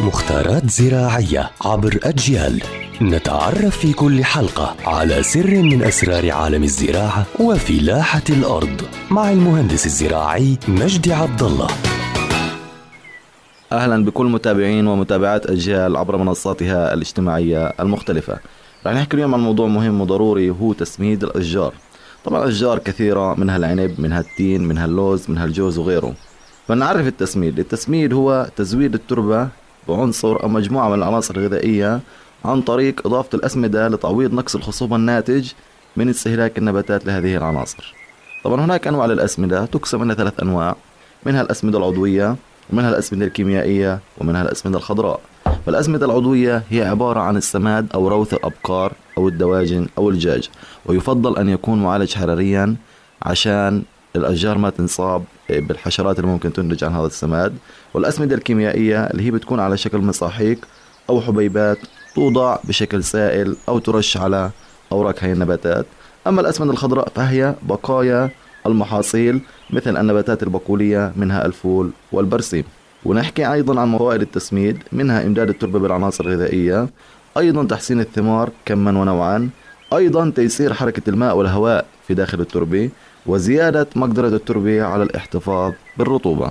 مختارات زراعية عبر أجيال نتعرف في كل حلقة على سر من أسرار عالم الزراعة وفلاحة الأرض مع المهندس الزراعي مجدي عبد الله أهلا بكل متابعين ومتابعات أجيال عبر منصاتها الاجتماعية المختلفة. رح نحكي اليوم عن موضوع مهم وضروري وهو تسميد الأشجار. طبعا الأشجار كثيرة منها العنب، منها التين، منها اللوز، منها الجوز وغيره. فنعرف التسميد، التسميد هو تزويد التربة بعنصر أو مجموعة من العناصر الغذائية عن طريق إضافة الأسمدة لتعويض نقص الخصوبه الناتج من استهلاك النباتات لهذه العناصر. طبعا هناك أنواع للأسمدة تقسم إلى ثلاث أنواع منها الأسمدة العضوية ومنها الأسمدة الكيميائية ومنها الأسمدة الخضراء فالأسمدة العضوية هي عبارة عن السماد أو روث الأبقار أو الدواجن أو الدجاج ويفضل أن يكون معالج حراريا عشان الأشجار ما تنصاب بالحشرات اللي ممكن تنتج عن هذا السماد. والأسمدة الكيميائية اللي هي بتكون على شكل مصاحيق أو حبيبات توضع بشكل سائل أو ترش على أوراق هاي النباتات. أما الأسمدة الخضراء فهي بقايا المحاصيل مثل النباتات البقولية منها الفول والبرسيم. ونحكي أيضا عن فوائد التسميد منها إمداد التربة بالعناصر الغذائية أيضا تحسين الثمار كما ونوعا أيضا تيسير حركة الماء والهواء في داخل التربة. وزيادة مقدرة التربة على الاحتفاظ بالرطوبة.